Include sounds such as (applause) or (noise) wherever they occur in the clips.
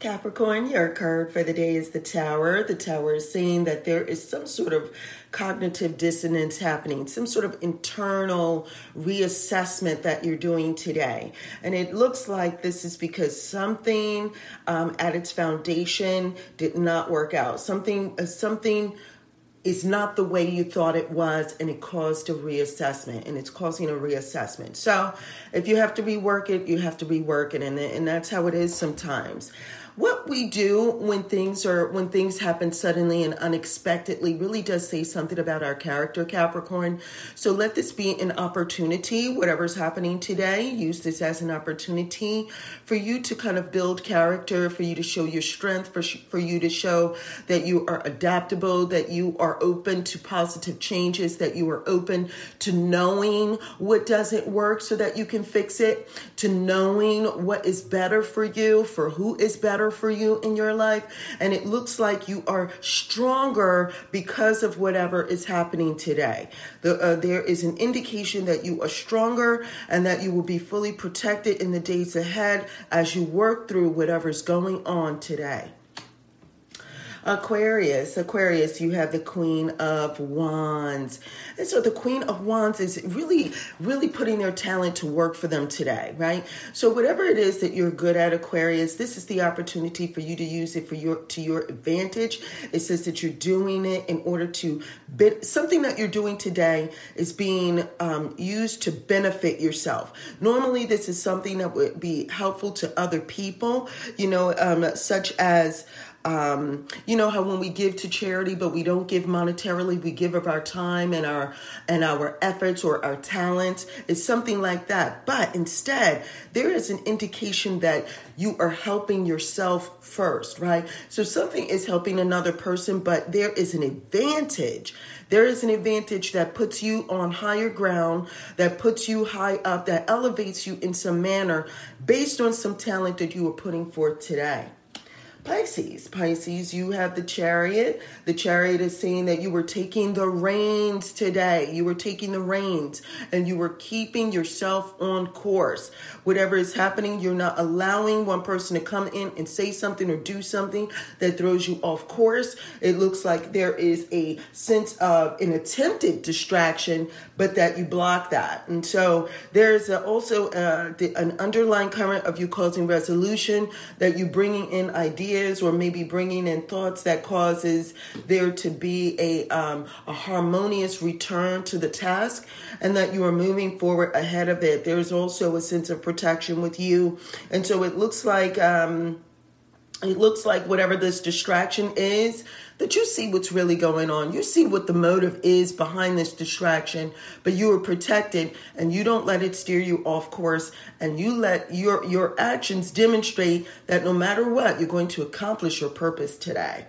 Capricorn, your card for the day is the Tower. The Tower is saying that there is some sort of cognitive dissonance happening, some sort of internal reassessment that you're doing today. And it looks like this is because something um, at its foundation did not work out. Something, uh, something is not the way you thought it was and it caused a reassessment and it's causing a reassessment so if you have to rework it you have to rework it and, and that's how it is sometimes what we do when things are when things happen suddenly and unexpectedly really does say something about our character capricorn. So let this be an opportunity whatever's happening today use this as an opportunity for you to kind of build character for you to show your strength for, for you to show that you are adaptable that you are open to positive changes that you are open to knowing what doesn't work so that you can fix it to knowing what is better for you for who is better for you in your life. And it looks like you are stronger because of whatever is happening today. The, uh, there is an indication that you are stronger and that you will be fully protected in the days ahead as you work through whatever's going on today. Aquarius, Aquarius, you have the Queen of Wands. And so the Queen of Wands is really, really putting their talent to work for them today, right? So whatever it is that you're good at, Aquarius, this is the opportunity for you to use it for your to your advantage. It says that you're doing it in order to bit something that you're doing today is being um, used to benefit yourself. Normally, this is something that would be helpful to other people, you know, um, such as um, you know how when we give to charity but we don't give monetarily we give of our time and our and our efforts or our talents it's something like that. But instead there is an indication that you are helping yourself first right? So something is helping another person but there is an advantage. There is an advantage that puts you on higher ground, that puts you high up, that elevates you in some manner based on some talent that you are putting forth today. Pisces. Pisces, you have the chariot. The chariot is saying that you were taking the reins today. You were taking the reins and you were keeping yourself on course. Whatever is happening, you're not allowing one person to come in and say something or do something that throws you off course. It looks like there is a sense of an attempted distraction, but that you block that. And so there's also uh, the, an underlying current of you causing resolution, that you bringing in ideas ideas or maybe bringing in thoughts that causes there to be a, um, a harmonious return to the task and that you are moving forward ahead of it. There's also a sense of protection with you. And so it looks like, um, it looks like whatever this distraction is, that you see what's really going on. You see what the motive is behind this distraction, but you are protected and you don't let it steer you off course and you let your your actions demonstrate that no matter what, you're going to accomplish your purpose today.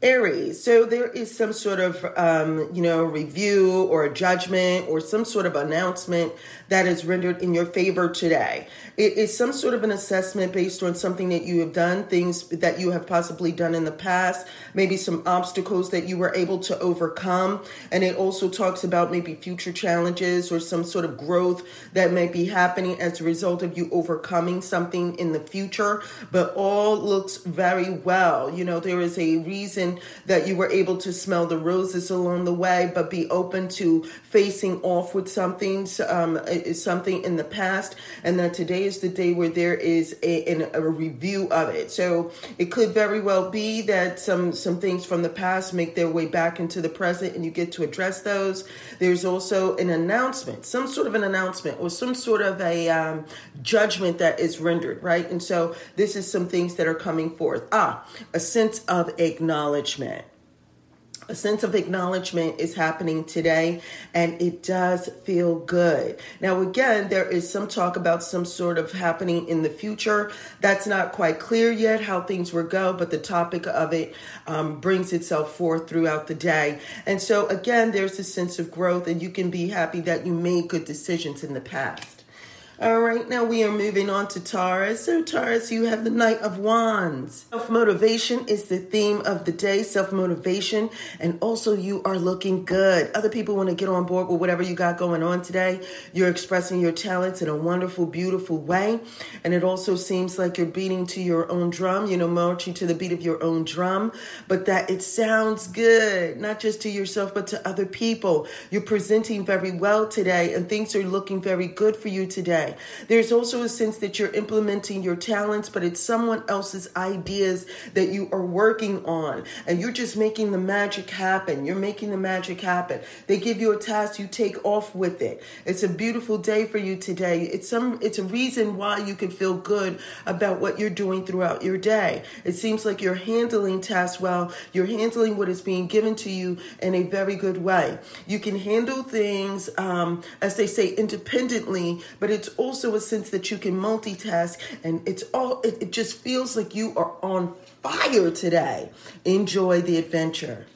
Aries. So there is some sort of, um, you know, review or a judgment or some sort of announcement that is rendered in your favor today. It is some sort of an assessment based on something that you have done, things that you have possibly done in the past, maybe some obstacles that you were able to overcome. And it also talks about maybe future challenges or some sort of growth that may be happening as a result of you overcoming something in the future. But all looks very well. You know, there is a reason that you were able to smell the roses along the way, but be open to facing off with something, um, something in the past, and that today is the day where there is a, a review of it. So it could very well be that some some things from the past make their way back into the present, and you get to address those. There's also an announcement, some sort of an announcement, or some sort of a um, judgment that is rendered, right? And so this is some things that are coming forth. Ah, a sense of acknowledgement acknowledgement. a sense of acknowledgement is happening today and it does feel good. Now, again, there is some talk about some sort of happening in the future. That's not quite clear yet how things will go, but the topic of it um, brings itself forth throughout the day. And so, again, there's a sense of growth, and you can be happy that you made good decisions in the past. All right, now we are moving on to Taurus. So, Taurus, you have the Knight of Wands. Self motivation is the theme of the day self motivation, and also you are looking good. Other people want to get on board with whatever you got going on today. You're expressing your talents in a wonderful, beautiful way, and it also seems like you're beating to your own drum, you know, marching to the beat of your own drum, but that it sounds good, not just to yourself, but to other people. You're presenting very well today, and things are looking very good for you today. There's also a sense that you're implementing your talents, but it's someone else's ideas that you are working on, and you're just making the magic happen. You're making the magic happen. They give you a task, you take off with it. It's a beautiful day for you today. It's some it's a reason why you can feel good about what you're doing throughout your day. It seems like you're handling tasks well. You're handling what is being given to you in a very good way. You can handle things, um, as they say, independently, but it's also a sense that you can multitask and it's all it, it just feels like you are on fire today. Enjoy the adventure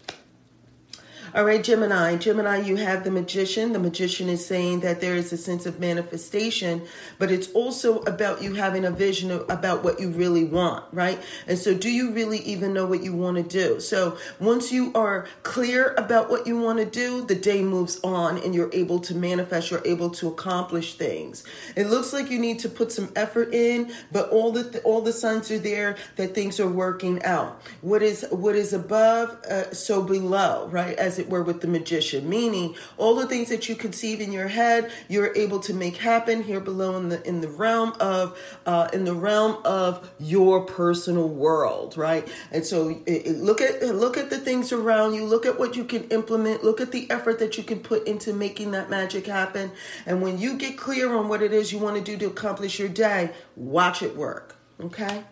all right, Gemini. Gemini, you have the magician. The magician is saying that there is a sense of manifestation, but it's also about you having a vision of, about what you really want, right? And so, do you really even know what you want to do? So, once you are clear about what you want to do, the day moves on and you're able to manifest, you're able to accomplish things. It looks like you need to put some effort in, but all the all the signs are there that things are working out. What is what is above, uh, so below, right? As it were with the magician, meaning all the things that you conceive in your head, you're able to make happen here below in the in the realm of uh, in the realm of your personal world, right? And so it, it, look at look at the things around you, look at what you can implement, look at the effort that you can put into making that magic happen. And when you get clear on what it is you want to do to accomplish your day, watch it work. Okay.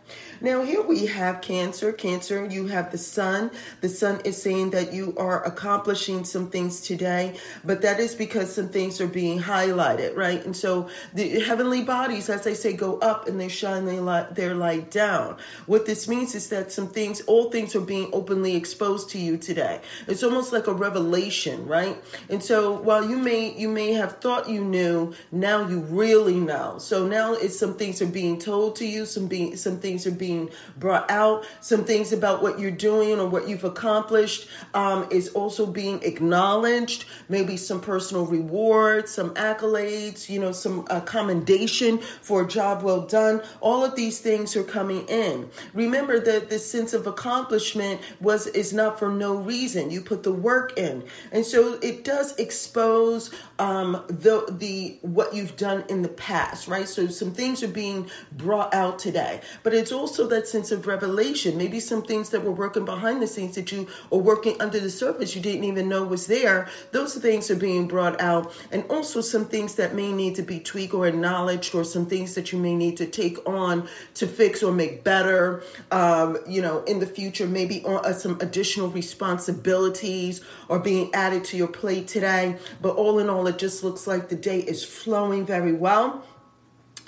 Now, here we have Cancer. Cancer, you have the sun. The sun is saying that you are accomplishing some things today, but that is because some things are being highlighted, right? And so the heavenly bodies, as they say, go up and they shine their light, their light down. What this means is that some things, all things are being openly exposed to you today. It's almost like a revelation, right? And so while you may you may have thought you knew, now you really know. So now it's some things are being told to you, some being some things are being being brought out. Some things about what you're doing or what you've accomplished um, is also being acknowledged. Maybe some personal rewards, some accolades, you know, some uh, commendation for a job well done. All of these things are coming in. Remember that this sense of accomplishment was is not for no reason. You put the work in, and so it does expose um, the the what you've done in the past, right? So some things are being brought out today, but it's also also that sense of revelation. Maybe some things that were working behind the scenes that you or working under the surface you didn't even know was there. Those things are being brought out. And also some things that may need to be tweaked or acknowledged, or some things that you may need to take on to fix or make better, um, you know, in the future. Maybe on, uh, some additional responsibilities are being added to your plate today. But all in all, it just looks like the day is flowing very well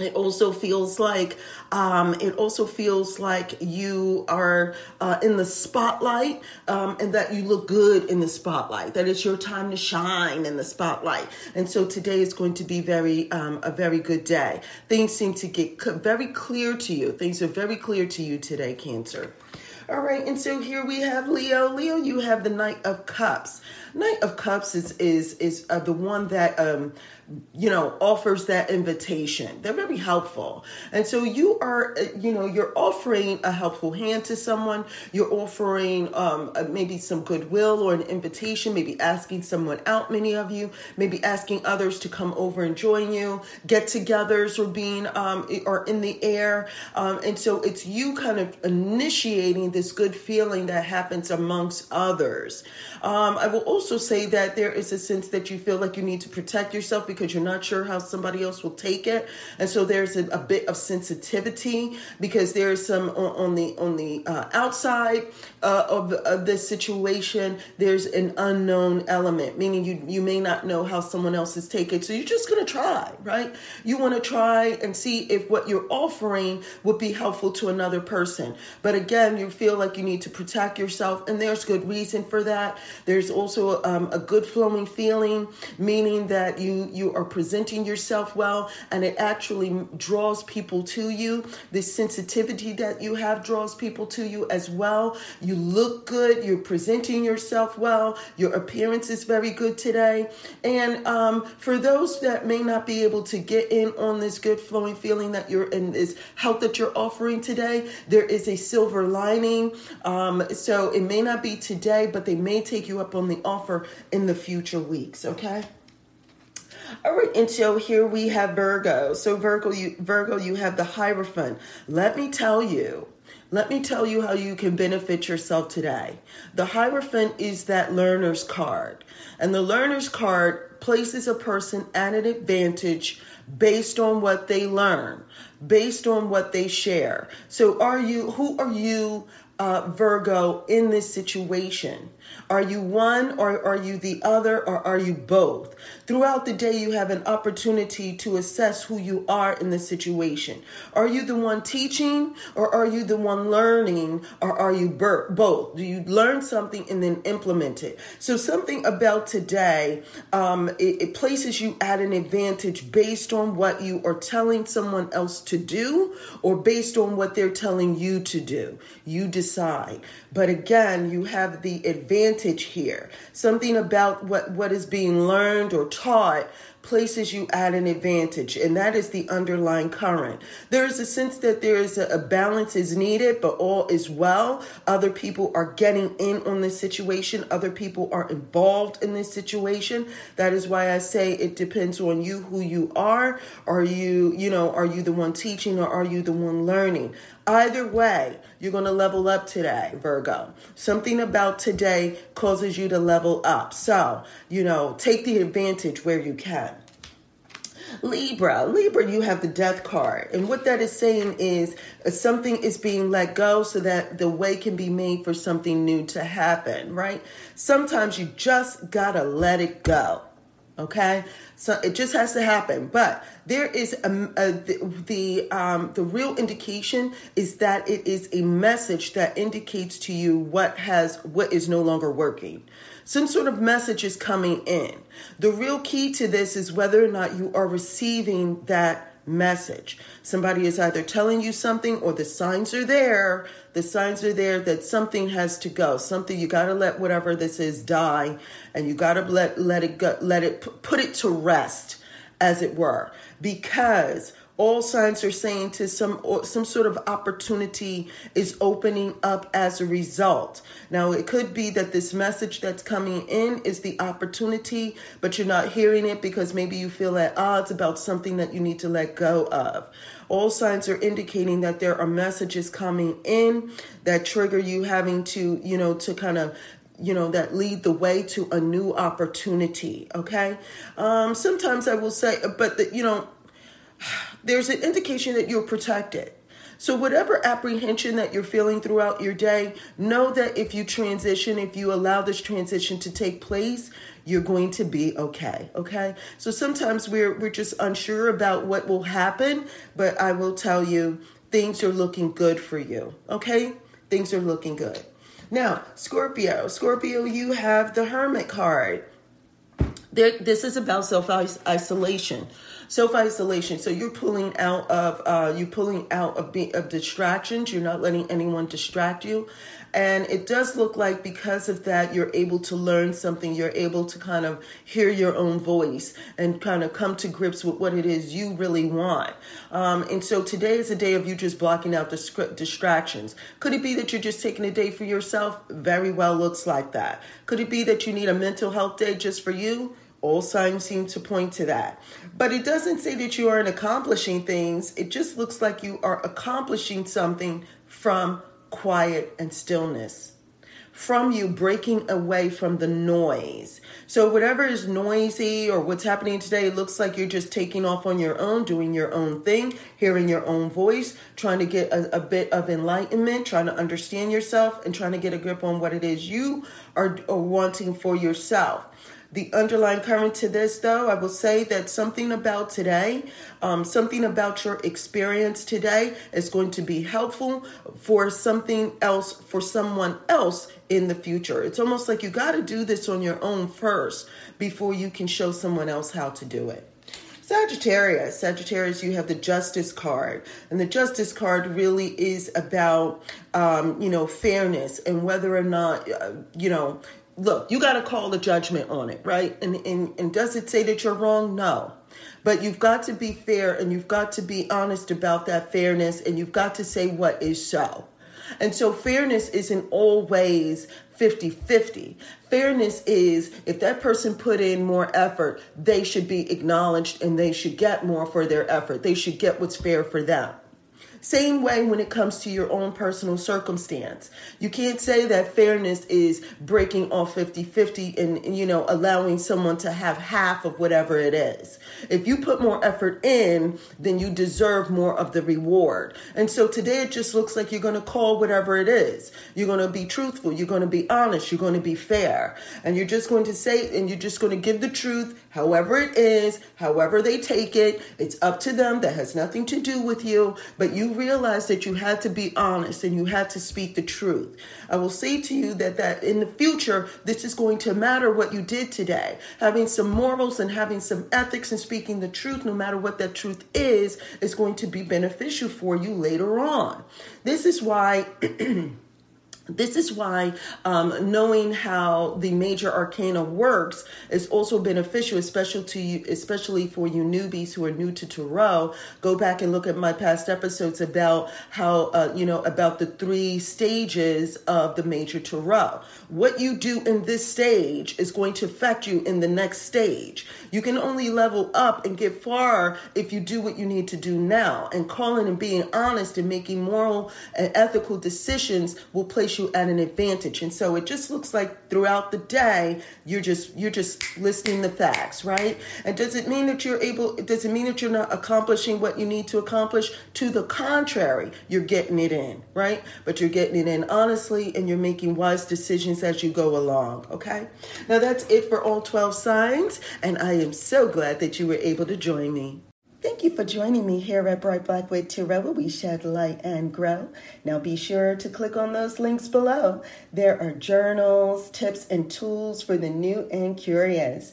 it also feels like um, it also feels like you are uh, in the spotlight um, and that you look good in the spotlight that it's your time to shine in the spotlight. And so today is going to be very um, a very good day. Things seem to get very clear to you. Things are very clear to you today cancer all right, and so here we have Leo. Leo, you have the Knight of Cups. Knight of Cups is is is uh, the one that um you know offers that invitation. They're very helpful. And so you are uh, you know you're offering a helpful hand to someone. You're offering um, maybe some goodwill or an invitation maybe asking someone out many of you maybe asking others to come over and join you. Get-togethers or being um, are in the air. Um, and so it's you kind of initiating this good feeling that happens amongst others um, i will also say that there is a sense that you feel like you need to protect yourself because because you're not sure how somebody else will take it, and so there's a, a bit of sensitivity because there's some on, on the on the uh, outside uh, of, of this situation. There's an unknown element, meaning you you may not know how someone else is taking so you're just gonna try, right? You want to try and see if what you're offering would be helpful to another person, but again, you feel like you need to protect yourself, and there's good reason for that. There's also um, a good flowing feeling, meaning that you you are presenting yourself well, and it actually draws people to you. This sensitivity that you have draws people to you as well. You look good. You're presenting yourself well. Your appearance is very good today. And um, for those that may not be able to get in on this good flowing feeling that you're in this health that you're offering today, there is a silver lining. Um, so it may not be today, but they may take you up on the offer in the future weeks. Okay. All right, and so here we have Virgo. So Virgo, you Virgo, you have the Hierophant. Let me tell you, let me tell you how you can benefit yourself today. The Hierophant is that learner's card, and the learner's card places a person at an advantage based on what they learn, based on what they share. So, are you? Who are you? Uh, Virgo in this situation? Are you one or are you the other or are you both? Throughout the day, you have an opportunity to assess who you are in the situation. Are you the one teaching or are you the one learning or are you both? Do you learn something and then implement it? So, something about today, um, it, it places you at an advantage based on what you are telling someone else to do or based on what they're telling you to do. You decide. But again, you have the advantage here. Something about what, what is being learned or taught places you at an advantage, and that is the underlying current. There is a sense that there is a, a, balance is needed, but all is well. Other people are getting in on this situation, other people are involved in this situation. That is why I say it depends on you who you are. Are you, you know, are you the one teaching or are you the one learning? Either way, you're going to level up today, Virgo. Something about today causes you to level up. So, you know, take the advantage where you can. Libra, Libra, you have the death card. And what that is saying is uh, something is being let go so that the way can be made for something new to happen, right? Sometimes you just got to let it go. Okay, so it just has to happen. But there is a, a the the, um, the real indication is that it is a message that indicates to you what has what is no longer working. Some sort of message is coming in. The real key to this is whether or not you are receiving that message. Somebody is either telling you something or the signs are there. The signs are there that something has to go. Something you got to let whatever this is die and you got to let let it go, let it put it to rest as it were because all signs are saying to some some sort of opportunity is opening up as a result. Now it could be that this message that's coming in is the opportunity but you're not hearing it because maybe you feel at odds about something that you need to let go of. All signs are indicating that there are messages coming in that trigger you having to you know to kind of you know that lead the way to a new opportunity okay? Um sometimes i will say but the, you know there's an indication that you're protected. So, whatever apprehension that you're feeling throughout your day, know that if you transition, if you allow this transition to take place, you're going to be okay. Okay. So, sometimes we're, we're just unsure about what will happen, but I will tell you things are looking good for you. Okay. Things are looking good. Now, Scorpio, Scorpio, you have the Hermit card. There, this is about self isolation self isolation. So you're pulling out of uh, you pulling out of be, of distractions. You're not letting anyone distract you, and it does look like because of that you're able to learn something. You're able to kind of hear your own voice and kind of come to grips with what it is you really want. Um, and so today is a day of you just blocking out the distractions. Could it be that you're just taking a day for yourself? Very well looks like that. Could it be that you need a mental health day just for you? All signs seem to point to that. But it doesn't say that you aren't accomplishing things. It just looks like you are accomplishing something from quiet and stillness. from you breaking away from the noise. So, whatever is noisy or what's happening today, it looks like you're just taking off on your own, doing your own thing, hearing your own voice, trying to get a, a bit of enlightenment, trying to understand yourself, and trying to get a grip on what it is you are, are wanting for yourself. The underlying current to this, though, I will say that something about today, um, something about your experience today is going to be helpful for something else, for someone else in the future. It's almost like you got to do this on your own first before you can show someone else how to do it. Sagittarius, Sagittarius, you have the Justice card, and the Justice card really is about, um, you know, fairness and whether or not, uh, you know, look, you got to call the judgment on it, right? And, and and does it say that you're wrong? No. But you've got to be fair and you've got to be honest about that fairness and you've got to say what is so. And so fairness isn't always 50 50. Fairness is if that person put in more effort, they should be acknowledged and they should get more for their effort. They should get what's fair for them. Same way when it comes to your own personal circumstance. You can't say that fairness is breaking off 50 50 and, you know, allowing someone to have half of whatever it is. If you put more effort in, then you deserve more of the reward. And so today it just looks like you're going to call whatever it is. You're going to be truthful. You're going to be honest. You're going to be fair. And you're just going to say, and you're just going to give the truth however it is, however they take it. It's up to them. That has nothing to do with you. But you realized that you had to be honest and you had to speak the truth. I will say to you that that in the future this is going to matter what you did today. Having some morals and having some ethics and speaking the truth no matter what that truth is is going to be beneficial for you later on. This is why (clears throat) This is why um, knowing how the major arcana works is also beneficial, especially to you, especially for you newbies who are new to tarot. Go back and look at my past episodes about how uh, you know about the three stages of the major tarot. What you do in this stage is going to affect you in the next stage. You can only level up and get far if you do what you need to do now. And calling and being honest and making moral and ethical decisions will place you at an advantage. And so it just looks like throughout the day you're just you're just listing the facts, right? And does it mean that you're able does it mean that you're not accomplishing what you need to accomplish? To the contrary, you're getting it in, right? But you're getting it in honestly and you're making wise decisions as you go along, okay? Now that's it for all 12 signs and I am so glad that you were able to join me. Thank you for joining me here at Bright Blackwood Tarot, where we shed light and grow. Now be sure to click on those links below. There are journals, tips, and tools for the new and curious.